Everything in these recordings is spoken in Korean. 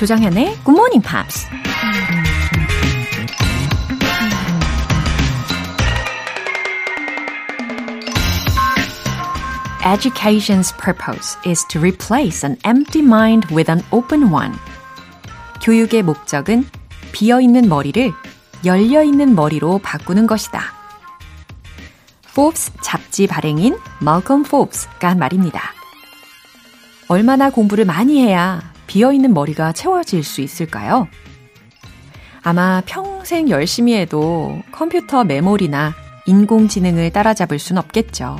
조정현의 Good Morning Pops. Education's purpose is to replace an empty mind with an open one. 교육의 목적은 비어 있는 머리를 열려 있는 머리로 바꾸는 것이다. Forbes 잡지 발행인 Malcolm Forbes가 한 말입니다. 얼마나 공부를 많이 해야 비어있는 머리가 채워질 수 있을까요? 아마 평생 열심히 해도 컴퓨터 메모리나 인공지능을 따라잡을 순 없겠죠.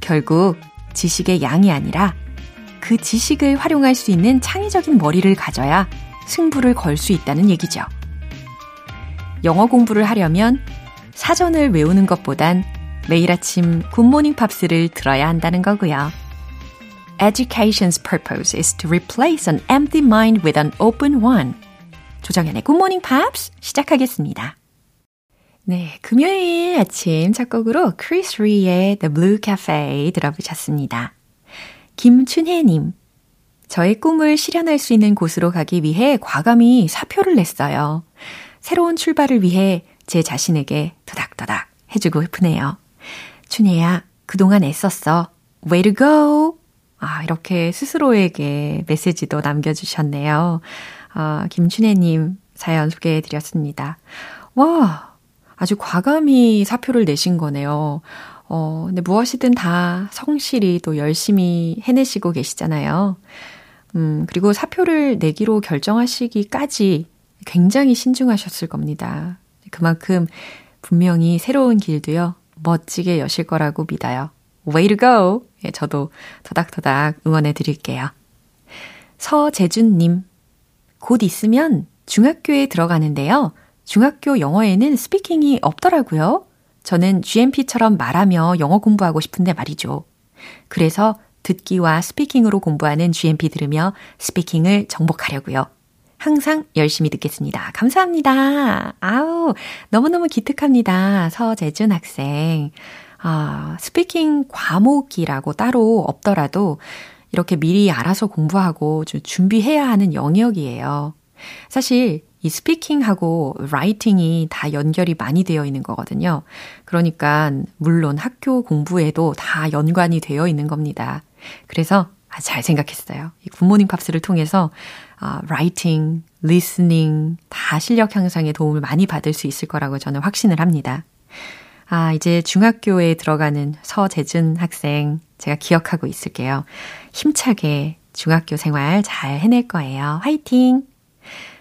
결국 지식의 양이 아니라 그 지식을 활용할 수 있는 창의적인 머리를 가져야 승부를 걸 수 있다는 얘기죠. 영어 공부를 하려면 사전을 외우는 것보단 매일 아침 굿모닝 팝스를 들어야 한다는 거고요. Education's purpose is to replace an empty mind with an open one. 조정현의 굿모닝 팝스 시작하겠습니다. 네, 금요일 아침 첫 곡으로 Chris Rea의 The Blue Cafe 들어보셨습니다. 김춘혜님, 저의 꿈을 실현할 수 있는 곳으로 가기 위해 과감히 사표를 냈어요. 새로운 출발을 위해 제 자신에게 토닥토닥 해주고 싶으네요. 춘혜야, 그동안 애썼어. Way to go! 아, 이렇게 스스로에게 메시지도 남겨주셨네요. 아, 김춘혜님 사연 소개해드렸습니다. 와, 아주 과감히 사표를 내신 거네요. 어, 근데 무엇이든 다 성실히 또 열심히 해내시고 계시잖아요. 음, 그리고 사표를 내기로 결정하시기까지 굉장히 신중하셨을 겁니다. 그만큼 분명히 새로운 길도요, 멋지게 여실 거라고 믿어요. Way to go! 예, 저도 토닥토닥 응원해 드릴게요. 서재준님, 곧 있으면 중학교에 들어가는데요. 중학교 영어에는 스피킹이 없더라고요. 저는 GMP처럼 말하며 영어 공부하고 싶은데 말이죠. 그래서 듣기와 speaking으로 공부하는 GMP 들으며 speaking을 정복하려고요. 항상 열심히 듣겠습니다. 감사합니다. 아우, 너무너무 기특합니다. 서재준 학생. 아, speaking 과목이라고 따로 없더라도 이렇게 미리 알아서 공부하고 좀 준비해야 하는 영역이에요. 사실 이 speaking하고 writing이 다 연결이 많이 되어 있는 거거든요. 그러니까 물론 학교 공부에도 다 연관이 되어 있는 겁니다. 그래서 잘 생각했어요. 이 굿모닝 팝스를 통해서 아, writing, listening 다 실력 향상에 도움을 많이 받을 수 있을 거라고 저는 확신을 합니다. 아, 이제 중학교에 들어가는 서재준 학생 제가 기억하고 있을게요. 힘차게 중학교 생활 잘 해낼 거예요. 화이팅!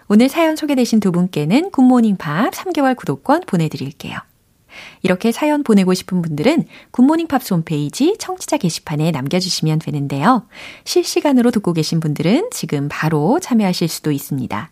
오늘 사연 소개되신 두 분께는 굿모닝 팝 3개월 구독권 보내드릴게요. 이렇게 사연 보내고 싶은 분들은 굿모닝 팝스 홈페이지 청취자 게시판에 남겨주시면 되는데요. 실시간으로 듣고 계신 분들은 지금 바로 참여하실 수도 있습니다.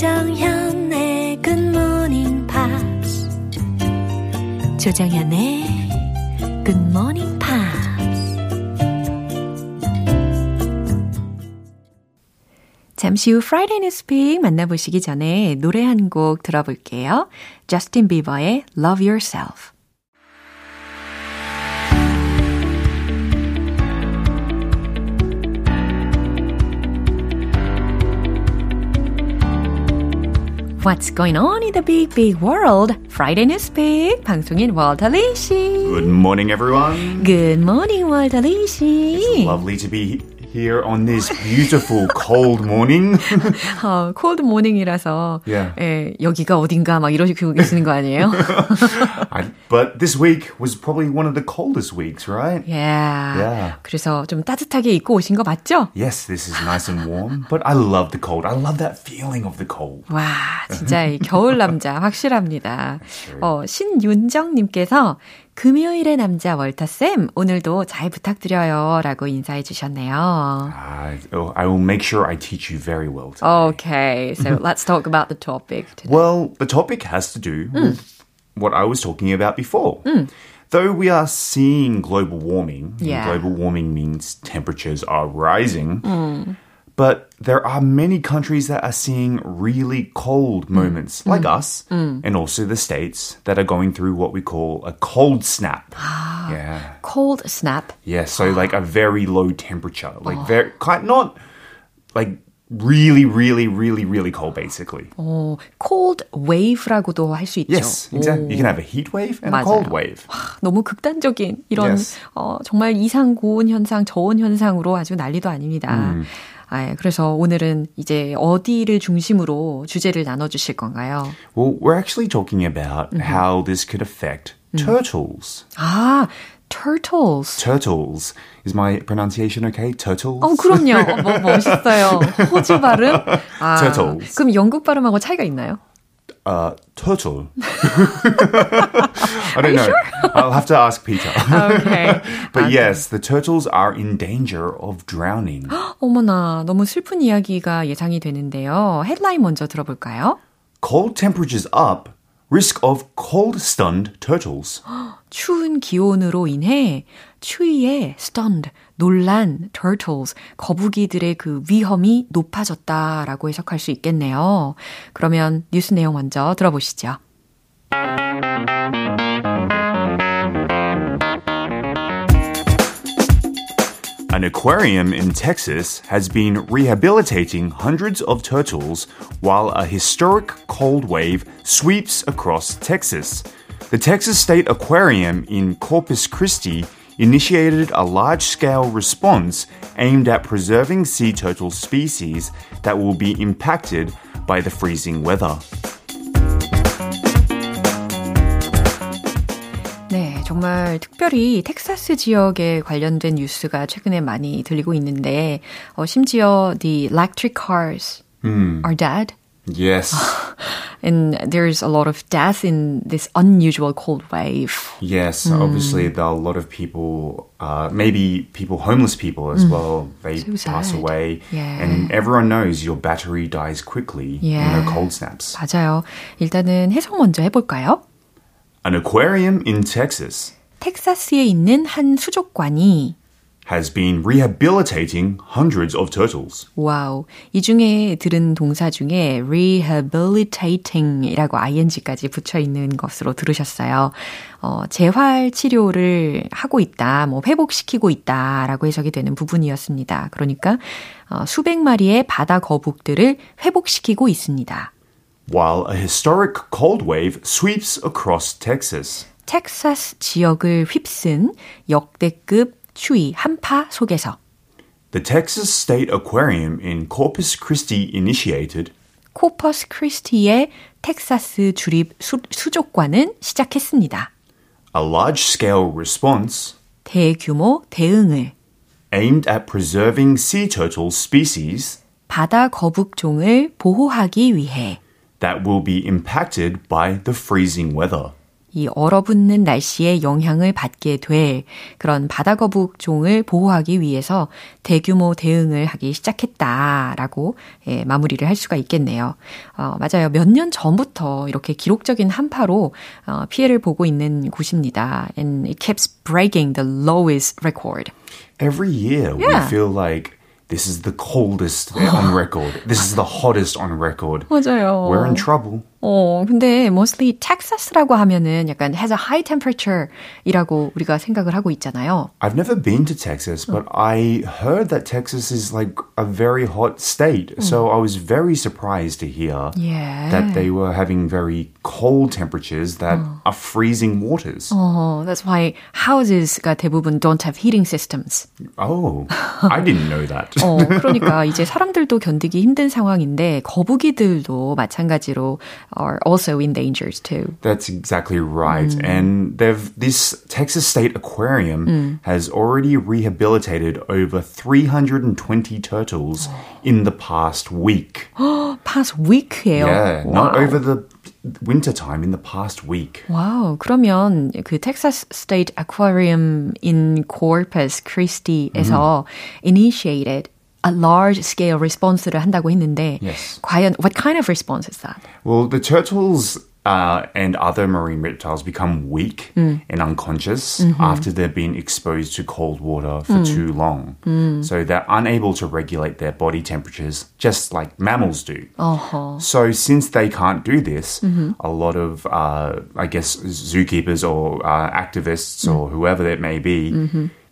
조정현의 굿모닝 팝스 조정현의 굿모닝 팝스 잠시 후 Friday Newspeak 만나보시기 전에 노래 한 곡 들어볼게요. 저스틴 비버의 Love Yourself. What's going on in the big, big world? Friday Newspeak 방송인 월터 리 씨. Good morning, everyone. Good morning, 월터 리 씨. It's lovely to be here on this beautiful cold morning. 어, cold morning이라서 Yeah. 예, 여기가 어딘가 막 이러시고 계시는 거 아니에요? I, But this week was probably one of the coldest weeks, right? Yeah. Yeah. 그래서 좀 따뜻하게 입고 오신 거 맞죠? Yes, this is nice and warm, but I love the cold. I love that feeling of the cold. 와, 진짜 이 겨울 남자 확실합니다. 어, 신윤정님께서 금요일의 남자 월터쌤, 오늘도 잘 부탁드려요. 라고 인사해 주셨네요. I, oh, I will make sure I teach you very well today. Okay, so let's talk about the topic today. Well, the topic has to do with what I was talking about before. Hmm. Though we are seeing global warming, Yeah. global warming means temperatures are rising, hmm. but there are many countries that are seeing really cold hmm. moments, like us, and also the States that are going through what we call a cold snap. yeah. Cold snap. Yeah, so like a very low temperature, like oh. very kind not like really, really, really, really cold, basically. 어, cold wave라고도 할 수 있죠. Yes, exactly. You can have a heat wave and a 맞아요. cold wave. 너무 극단적인 이런 Yes. 어, 정말 이상 고온 현상, 저온 현상으로 아주 난리도 아닙니다. 아, 그래서 오늘은 이제 어디를 중심으로 주제를 나눠 주실 건가요? Well, we're actually talking about how this could affect turtles. 아, turtles. Turtles. Is my pronunciation okay? Turtles? 어, 그럼요. 뭐, 멋있어요. 호주 발음? 아, Turtles. 그럼 영국 발음하고 차이가 있나요? Uh, turtle. I don't know. I'll have to ask Peter. Okay. but yes, the turtles are in danger of drowning. 어머나, 너무 슬픈 이야기가 예상이 되는데요. 헤드라인 먼저 들어볼까요? Cold temperatures up. Risk of cold stunned turtles. 추운 기온으로 인해 추위에 stunned, 놀란 turtles, 거북이들의 그 위험이 높아졌다라고 해석할 수 있겠네요. 그러면 뉴스 내용 먼저 들어보시죠. An aquarium in Texas has been rehabilitating hundreds of turtles while a historic cold wave sweeps across Texas. The Texas State Aquarium in Corpus Christi initiated a large scale response aimed at preserving sea turtle species that will be impacted by the freezing weather. 정말 특별히 텍사스 지역에 관련된 뉴스가 최근에 많이 들리고 있는데, 어, 심지어 the electric cars are dead. Yes. And there's a lot of death in this unusual cold wave. Yes, obviously there are a lot of people, uh, maybe people, homeless people as well. They So pass away, Yeah. and everyone knows your battery dies quickly. Yeah. know, cold snaps. 맞아요. 일단은 해석 먼저 해볼까요? An aquarium in Texas 텍사스에 있는 한 수족관이 has been rehabilitating hundreds of turtles. 와우. 이 중에 들은 동사 중에 rehabilitating이라고 ing까지 붙여 있는 것으로 들으셨어요. 어, 재활 치료를 하고 있다, 뭐 회복시키고 있다라고 해석이 되는 부분이었습니다. 그러니까 어, 수백 마리의 바다 거북들을 회복시키고 있습니다. While a historic cold wave sweeps across Texas. 텍사스 지역을 휩쓴 역대급 추위 한파 속에서 The Texas State Aquarium in Corpus Christi initiated 코퍼스 크리스티의 텍사스 주립 수, 수족관은 시작했습니다. a large scale response 대규모 대응을 aimed at preserving sea turtle species 바다 거북종을 보호하기 위해 that will be impacted by the freezing weather. 이 얼어붙는 날씨에 영향을 받게 될 그런 바다 거북종을 보호하기 위해서 대규모 대응을 하기 시작했다라고 예, 마무리를 할 수가 있겠네요. 어, 맞아요. 몇 년 전부터 이렇게 기록적인 한파로 어, 피해를 보고 있는 곳입니다. And it keeps breaking the lowest record. Every year Yeah. we feel like this is the coldest on record. This is the hottest on record. 맞아요. We're in trouble. 어, 근데 mostly 텍사스라고 하면은 약간 has a high temperature이라고 우리가 생각을 하고 있잖아요. I've never been to Texas, but I heard that Texas is like a very hot state. So I was very surprised to hear Yeah. that they were having very cold temperatures that are freezing waters. 어, that's why houses가 대부분 don't have heating systems. Oh, I didn't know that. 어, 그러니까 이제 사람들도 견디기 힘든 상황인데 거북이들도 마찬가지로 are also endangered too. That's exactly right. And they've this Texas State Aquarium has already rehabilitated over 320 turtles in the past week. past week예요. Yeah, not 와우. over the winter time in the past week. 와우, 그러면 그 Texas State Aquarium in Corpus Christi에서 initiated a large scale response를 한다고 했는데 Yes. 과연 what kind of response is that? Well, the turtles uh, and other marine reptiles become weak and unconscious after they've been exposed to cold water for too long. So they're unable to regulate their body temperatures just like mammals do. 어허. So since they can't do this, a lot of, uh, I guess, zookeepers or uh, activists or whoever it may be,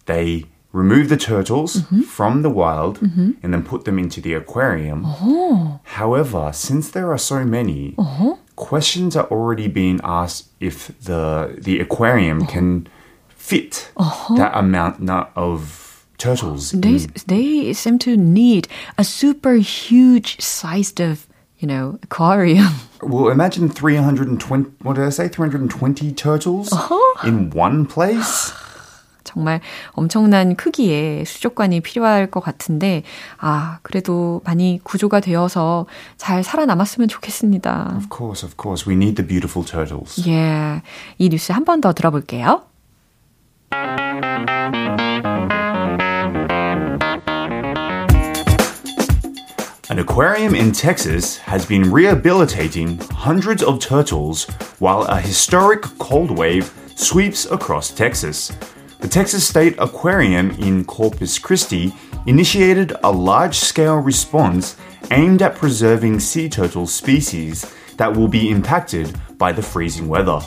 they remove the turtles mm-hmm. from the wild mm-hmm. and then put them into the aquarium. Oh. However, since there are so many, uh-huh. questions are already being asked if the the aquarium uh-huh. can fit uh-huh. that amount of turtles. They in- they seem to need a super huge sized of you know aquarium. Well, imagine 320, what did I say? 320 turtles in one place? 정말 엄청난 크기의 수족관이 필요할 것 같은데, 아, 그래도 많이 구조가 되어서 잘 살아남았으면 좋겠습니다. Of course, of course. We need the beautiful turtles. 예. 이 뉴스 한 번 더 들어볼게요. An aquarium in Texas has been rehabilitating hundreds of turtles while a historic cold wave sweeps across Texas. The Texas State Aquarium in Corpus Christi initiated a large scale response aimed at preserving sea turtle species that will be impacted by the freezing weather.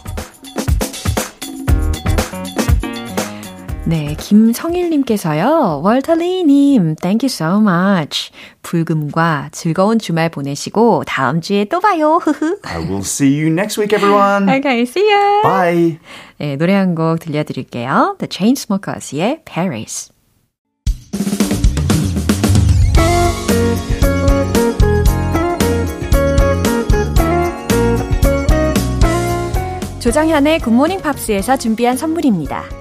네, 김성일님께서요. 월터리님, thank you so much. 불금과 즐거운 주말 보내시고 다음 주에 또 봐요. 흐흐. I will see you next week, everyone. Okay, see ya. Bye. 네, 노래 한 곡 들려드릴게요. The Chainsmokers의 Paris. 조정현의 굿모닝 팝스에서 준비한 선물입니다.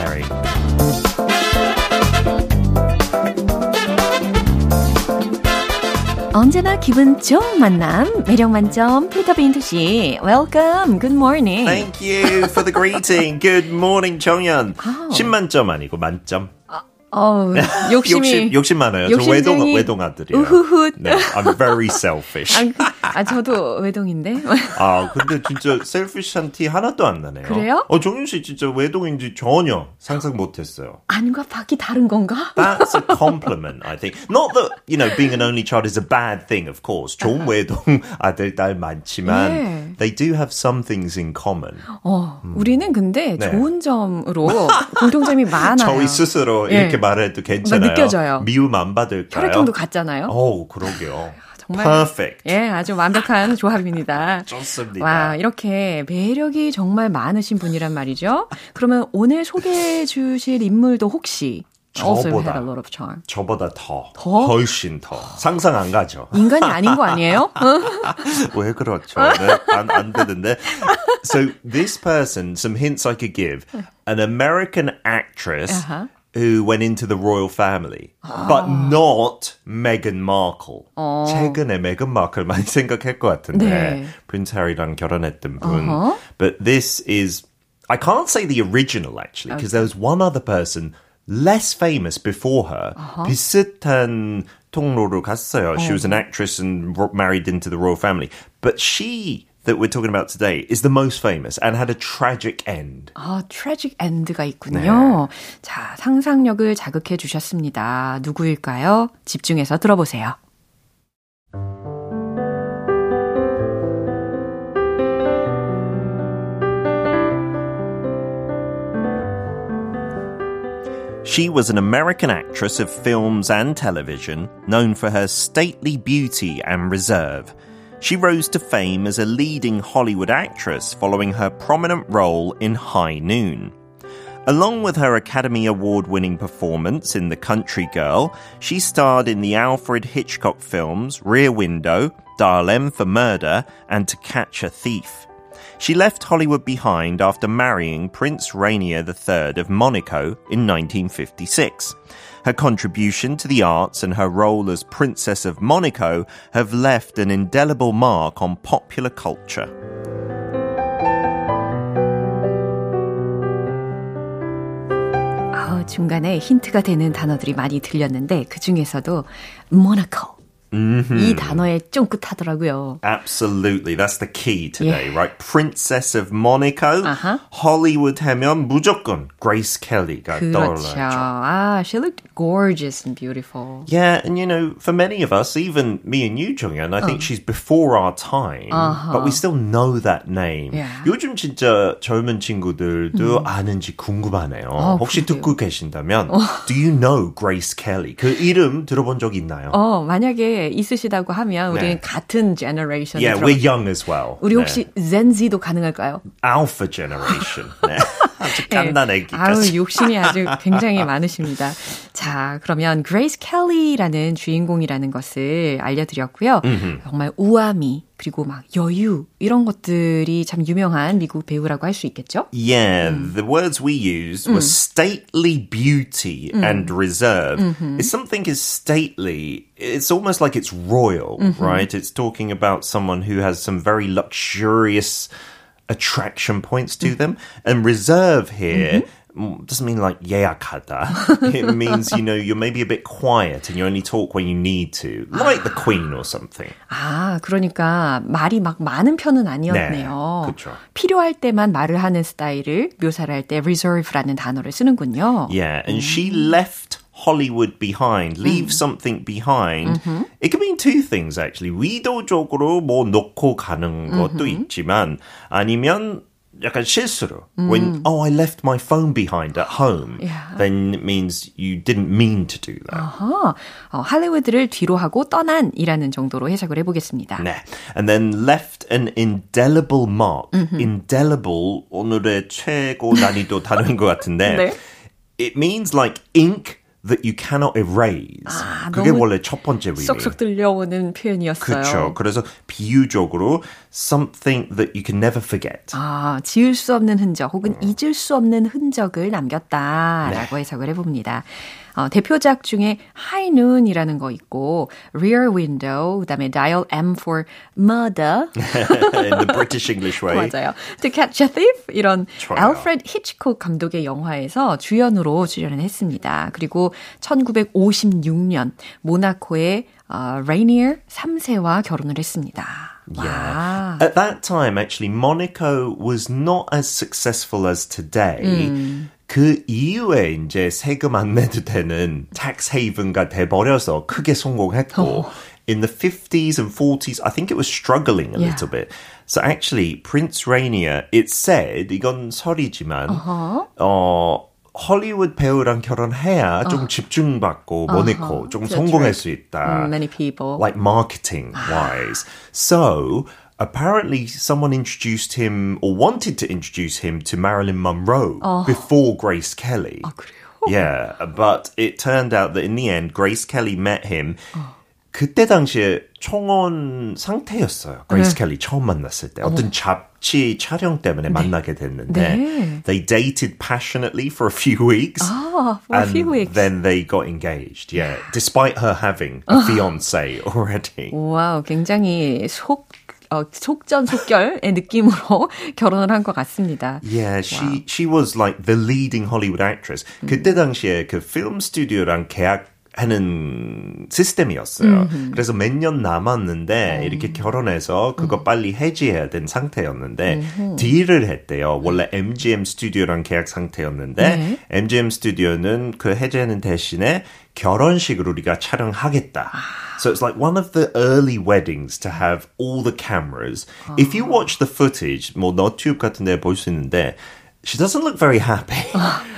Extraordinary. 언제나 기분 좋은 만남 매력 만점 피터 빈트 씨 Welcome, good morning. Thank you for the greeting. Good morning, 정연. 10만점 아니고 만점. 어우, 욕심이 욕심, 욕심 많아요. 저 욕심쟁이. 외동, 외동 아들이에요. 네, I'm very selfish. 아, 그- 아, 저도 외동인데. 아, 근데 진짜 selfish한 티 하나도 안 나네요. 그래요? 어, 정윤 씨 진짜 외동인지 전혀 상상 못 했어요. 안과 밖이 다른 건가? That's a compliment, I think. Not that, you know, being an only child is a bad thing, of course. 좋은 외동 아들, 딸 많지만, 예. they do have some things in common. 어, 우리는 근데 네. 좋은 점으로 공통점이 많아요. 저희 스스로 예. 이렇게 말해도 괜찮아요. 느껴져요. 미움 안 받을까요? 혈액형도 같잖아요. 어, 그러게요. 정말. Perfect. 예, 아주 완벽한 조합입니다. 좋습니다. 와, 이렇게 매력이 정말 많으신 분이란 말이죠. 그러면 오늘 소개해 주실 인물도 혹시 저보다. had a lot of charm. 저보다 더, 더? 훨씬 더 상상 안 가죠. 인간이 아닌 거 아니에요? 왜 그렇죠? 네, 안, 안 되는데. So this person, some hints I could give. An American actress Uh-huh. who went into the royal family, but not Meghan Markle. 최근에 메간 마클 많이 생각할 것 같은데 네. 프린스 해리랑 결혼했던 분. But this is I can't say the original actually because there was one other person less famous before her. 비슷한 통로로 갔어요. She was an actress and ro- married into the royal family. But she that we're talking about today is the most famous and had a tragic end. 아, tragic end가 있군요. 네. 자, 상상력을 자극해 주셨습니다. 누구일까요? 집중해서 들어보세요. She was an American actress of films and television, known for her stately beauty and reserve. She rose to fame as a leading Hollywood actress following her prominent role in High Noon. Along with her Academy Award winning performance in The Country Girl, she starred in the Alfred Hitchcock films Rear Window, Dial M for Murder, and To Catch a Thief. She left Hollywood behind after marrying Prince Rainier III of Monaco in 1956. Her contribution to the arts and her role as Princess of Monaco have left an indelible mark on popular culture. 중간에 힌트가 되는 단어들이 많이 들렸는데 그 중에서도 모나코 Mm-hmm. 이 단어에 쫑긋하더라고요. Absolutely. That's the key today, yeah. right? Princess of Monaco. Uh-huh. Hollywood 하면 무조건 Grace Kelly가 그렇죠. 떠올라죠. Ah, she looked gorgeous and beautiful. Yeah, and you know, for many of us, even me and you, 정연, I think uh. she's before our time, uh-huh. but we still know that name. Yeah. 요즘 진짜 젊은 친구들도 음. 아는지 궁금하네요. 어, 혹시 그래요. 듣고 계신다면, 어. do you know Grace Kelly? 그 이름 들어본 적 있나요? 어, 만약에 있으시다고 하면 우리는 네. 같은 제너레이션. Yeah, we're young as well. 우리 혹시 네. 젠지도 가능할까요? Alpha generation. 네. 아주 간단하기까지. 아유, 욕심이 아주 굉장히 많으십니다. 자, 그러면 그레이스 켈리라는 주인공이라는 것을 알려드렸고요. 음흠. 정말 우아미 그리고 막 여유 이런 것들이 참 유명한 미국 배우라고 할 수 있겠죠? Yeah, 음. the words we used were 음. stately beauty 음. and reserve. 음흠. If something is stately, it's almost like it's royal, 음흠. right? It's talking about someone who has some very luxurious attraction points to them. And reserve here mm-hmm. doesn't mean like 예약하다. it means, you know, you're maybe a bit quiet and you only talk when you need to, like the queen or something. 아, 그러니까 말이 막 많은 편은 아니었네요. 네, 그렇죠. 필요할 때만 말을 하는 스타일을 묘사를 할 때 reserve라는 단어를 쓰는군요. Yeah, and 음. she left Hollywood behind, leave 음. something behind. 음흠. It can mean two things actually. 의도적으로 뭐 놓고 가는 것도 음흠. 있지만 아니면 약간 실수로. Mm. When oh I left my phone behind at home, yeah. then it means you didn't mean to do that. 아하. 어, 할리우드를 뒤로 하고 떠난이라는 정도로 해석을 해보겠습니다. 네. And then left an indelible mark. Mm-hmm. Indelible 오늘의 최고 난이도 단어인 것 같은데. 네. It means like ink that you cannot erase. 아, 그게 원래 첫 번째 의미. 쏙쏙 들려오는 표현이었어요. 그렇죠. 그래서 비유적으로 something that you can never forget. 아, 지울 수 없는 흔적 혹은 음. 잊을 수 없는 흔적을 남겼다라고 네. 해석을 해봅니다. 어, 대표작 중에 High Noon이라는 거 있고 Rear Window, 그다음에 Dial M for Murder. In the British English way. 맞아요. To Catch a Thief 이런 좋아요. 알프레드 히치콕 감독의 영화에서 주연으로 출연을 했습니다. 그리고 1956년 모나코의 어, Rainier 3세와 결혼을 했습니다. Yeah. At that time, actually, Monaco was not as successful as today. 음. 그 이후에 이제 세금 안 내도 되는 tax haven가 돼버려서 크게 성공했고 oh. in the 50s and 40s, I think it was struggling a yeah. little bit. So actually, Prince Rainier, it said, 이건 설이지만, uh-huh. 어, 헐리우드 배우랑 결혼해야 좀 집중받고 모니코 좀 성공할 수 있다. Many people. Like marketing wise. so apparently someone introduced him or wanted to introduce him to Marilyn Monroe oh. before Grace Kelly. 아? Yeah, but it turned out that in the end, Grace Kelly met him. Oh. 그때 당시에 청혼 상태였어요. 그레이스 네. 켈리 처음 만났을 때. 어떤 잡 지 촬영 때문에 네. 만나게 됐는데 네. they dated passionately for a few weeks. 아, for a few weeks. then they got engaged. Yeah, despite her having a fiance already. 와우, 굉장히 속 어, 속전속결의 느낌으로 결혼을 한 것 같습니다. Yeah, she wow. she was like the leading Hollywood actress. 음. 그때 당시에 그 필름 스튜디오랑 계약 하는 시스템이었어요. 음흠. 그래서 몇 년 남았는데 음. 이렇게 결혼해서 그거 음. 빨리 해지해야 된 상태였는데 음흠. 딜을 했대요. 원래 MGM 스튜디오랑 계약 상태였는데 네. MGM 스튜디오는 그 해제하는 대신에 결혼식을 우리가 촬영하겠다. 아. So it's like one of the early weddings to have all the cameras. 아. If you watch the footage, 뭐 너튜브 같은 데 볼 수 있는데 she doesn't look very happy.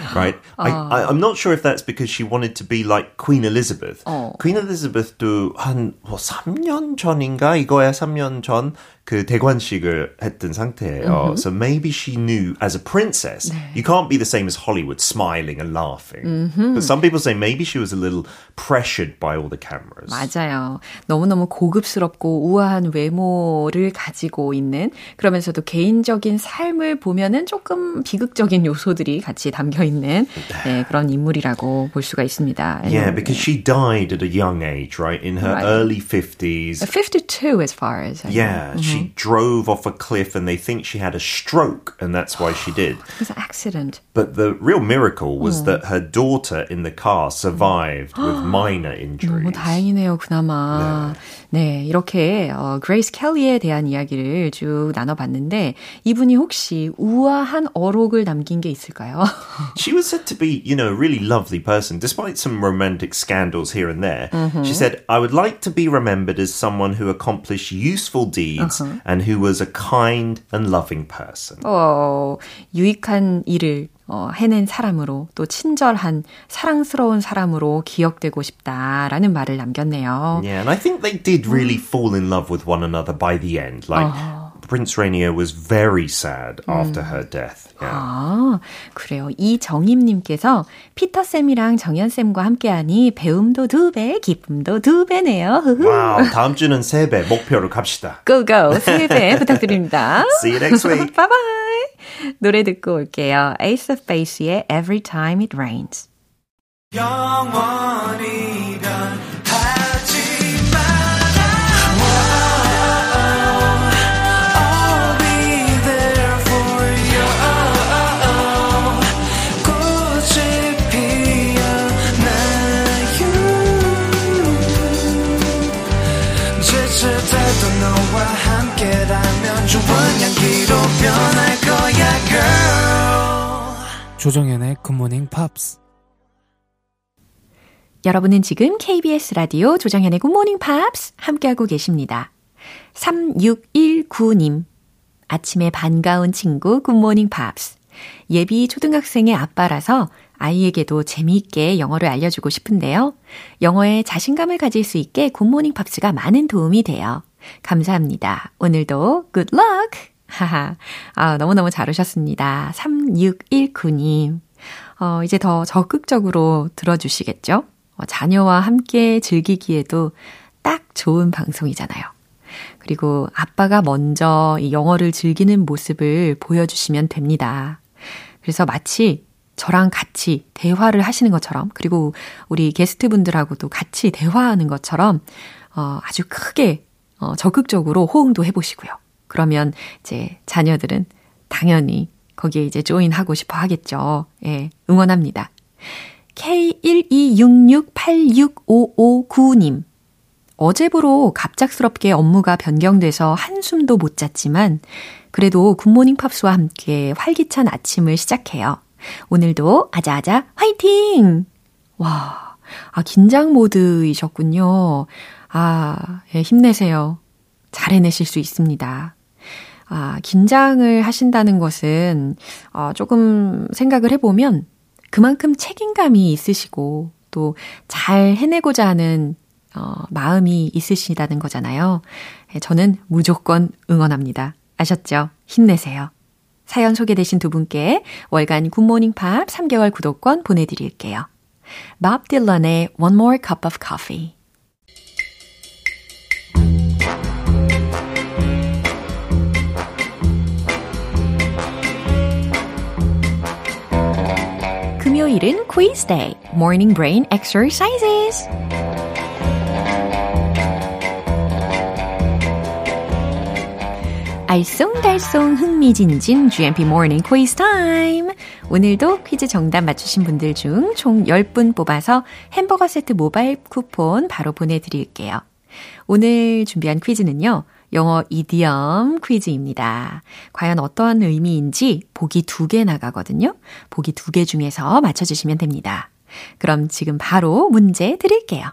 right? I, I, I'm not sure if that's because she wanted to be like Queen Elizabeth. 어. Queen Elizabeth도 한 뭐 3년 전인가 이거야 3년 전 그 대관식을 했던 상태예요. So maybe she knew as a princess, you can't be the same as Hollywood, smiling and laughing. But some people say maybe she was a little pressured by all the cameras. 맞아요. 너무너무 고급스럽고 우아한 외모를 가지고 있는 그러면서도 개인적인 삶을 보면은 조금 비극적인 요소들이 같이 담겨 있는 네, 그런 인물이라고 볼 수가 있습니다. Yeah, because she died at a young age, right? In her Right. early 50s. 52 as far as I know. Yeah, she drove off a cliff and they think she had a stroke and that's why she did. It was an accident. But the real miracle was that her daughter in the car survived with minor injuries. 너무 다행이네요, 그나마. 네, 이렇게 어, 그레이스 켈리에 대한 이야기를 쭉 나눠봤는데 이분이 혹시 우아한 어록을 남긴 게 있을까요? She was said to be, you know, a really lovely person, despite some romantic scandals here and there. She said, I would like to be remembered as someone who accomplished useful deeds and who was a kind and loving person. 어, 유익한 일을 어, 해낸 사람으로 또 친절한 사랑스러운 사람으로 기억되고 싶다라는 말을 남겼네요. Yeah, and I think they did really fall in love with one another by the end. Like, Prince Rainier was very sad after her death. Yeah. 아, 그래요. 이정임님께서 피터쌤이랑 정연쌤과 함께하니 배움도 두 배, 기쁨도 두 배네요. 와우, 다음 주는 세 배 목표로 갑시다. go go, 세배 부탁드립니다. See you next week. bye bye. 노래 듣고 올게요. Ace of Base의 Every Time It Rains. 영원히 변 조정현의 굿모닝 팝스 여러분은 지금 KBS 라디오 조정현의 굿모닝 팝스 함께하고 계십니다. 3619님. 아침에 반가운 친구 굿모닝 팝스. 예비 초등학생의 아빠라서 아이에게도 재미있게 영어를 알려주고 싶은데요. 영어에 자신감을 가질 수 있게 굿모닝 팝스가 많은 도움이 돼요. 감사합니다. 오늘도 good luck! 하하. 아, 너무너무 잘 오셨습니다. 3619님. 어, 이제 더 적극적으로 들어주시겠죠? 어, 자녀와 함께 즐기기에도 딱 좋은 방송이잖아요. 그리고 아빠가 먼저 이 영어를 즐기는 모습을 보여주시면 됩니다. 그래서 마치 저랑 같이 대화를 하시는 것처럼, 그리고 우리 게스트분들하고도 같이 대화하는 것처럼, 어, 아주 크게, 어, 적극적으로 호응도 해보시고요. 그러면 이제 자녀들은 당연히 거기에 이제 조인하고 싶어 하겠죠. 예, 응원합니다. K126686559님. 어제부로 갑작스럽게 업무가 변경돼서 한숨도 못 잤지만, 그래도 굿모닝 팝스와 함께 활기찬 아침을 시작해요. 오늘도 아자아자 화이팅! 와, 아, 긴장 모드이셨군요. 아, 예, 힘내세요. 잘 해내실 수 있습니다. 아, 긴장을 하신다는 것은, 어, 조금 생각을 해보면, 그만큼 책임감이 있으시고, 또 잘 해내고자 하는, 어, 마음이 있으시다는 거잖아요. 예, 저는 무조건 응원합니다. 아셨죠? 힘내세요. 사연 소개되신 두 분께 월간 굿모닝 팝 3개월 구독권 보내드릴게요. 밥 딜런의 One More Cup of Coffee. 금요일은 quiz day, morning brain exercises. 알쏭달쏭 흥미진진 GMP Morning Quiz Time. 오늘도 퀴즈 정답 맞추신 분들 중 총 10분 뽑아서 햄버거 세트 모바일 쿠폰 바로 보내드릴게요. 오늘 준비한 퀴즈는요. 영어 이디엄 퀴즈입니다. 과연 어떠한 의미인지 보기 두 개 나가거든요. 보기 두 개 중에서 맞춰주시면 됩니다. 그럼 지금 바로 문제 드릴게요.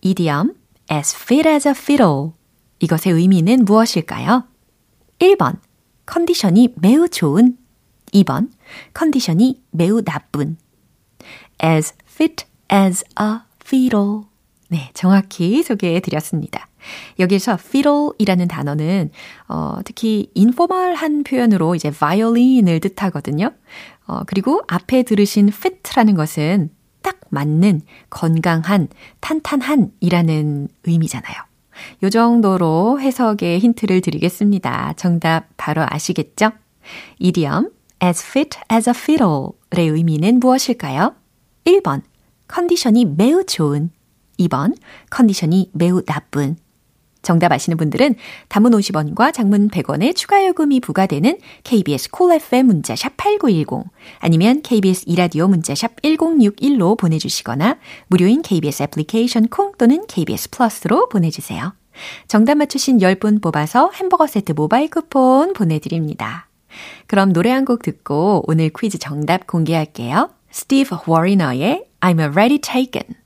이디엄 as fit as a fiddle. 이것의 의미는 무엇일까요? 1번, 컨디션이 매우 좋은. 2번, 컨디션이 매우 나쁜. as fit as a fiddle. 네, 정확히 소개해 드렸습니다. 여기서 fiddle이라는 단어는 어, 특히 인포멀한 표현으로 이제 violin을 뜻하거든요. 어, 그리고 앞에 들으신 fit라는 것은 딱 맞는, 건강한, 탄탄한이라는 의미잖아요. 요 정도로 해석의 힌트를 드리겠습니다. 정답 바로 아시겠죠? 이디엄 as fit as a fiddle의 의미는 무엇일까요? 1번 컨디션이 매우 좋은 2번 컨디션이 매우 나쁜 정답 아시는 분들은 단문 50원과 장문 100원의 추가 요금이 부과되는 KBS 콜 cool FM 문자샵 8910 아니면 KBS 이라디오 문자샵 1061로 보내주시거나 무료인 KBS 애플리케이션 콩 또는 KBS 플러스로 보내주세요. 정답 맞추신 10분 뽑아서 햄버거 세트 모바일 쿠폰 보내드립니다. 그럼 노래 한 곡 듣고 오늘 퀴즈 정답 공개할게요. 스티브 워리너의 I'm already taken.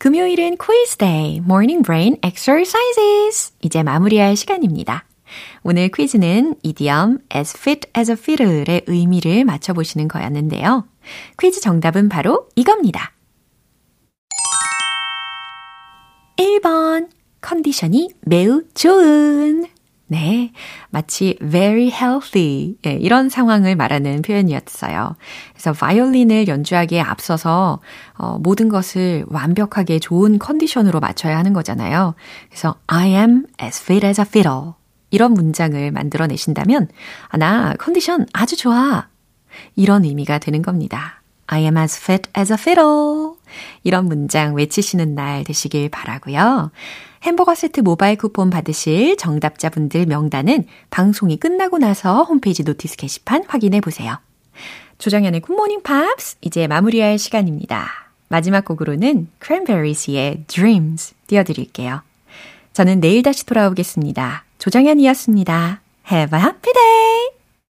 금요일은 quiz day, morning brain exercises. 이제 마무리할 시간입니다. 오늘 퀴즈는 이디엄 as fit as a fiddle의 의미를 맞춰보시는 거였는데요. 퀴즈 정답은 바로 이겁니다. 1번, 컨디션이 매우 좋은. 네. 마치 very healthy. 네, 이런 상황을 말하는 표현이었어요. 그래서 바이올린을 연주하기에 앞서서 어, 모든 것을 완벽하게 좋은 컨디션으로 맞춰야 하는 거잖아요. 그래서 I am as fit as a fiddle. 이런 문장을 만들어내신다면 아, 나 컨디션 아주 좋아. 이런 의미가 되는 겁니다. I am as fit as a fiddle. 이런 문장 외치시는 날 되시길 바라고요. 햄버거 세트 모바일 쿠폰 받으실 정답자분들 명단은 방송이 끝나고 나서 홈페이지 notice 게시판 확인해 보세요. 조정현의 굿모닝 팝스 이제 마무리할 시간입니다. 마지막 곡으로는 Cranberries의 Dreams 띄워드릴게요. 저는 내일 다시 돌아오겠습니다. 조정현이었습니다. Have a happy day!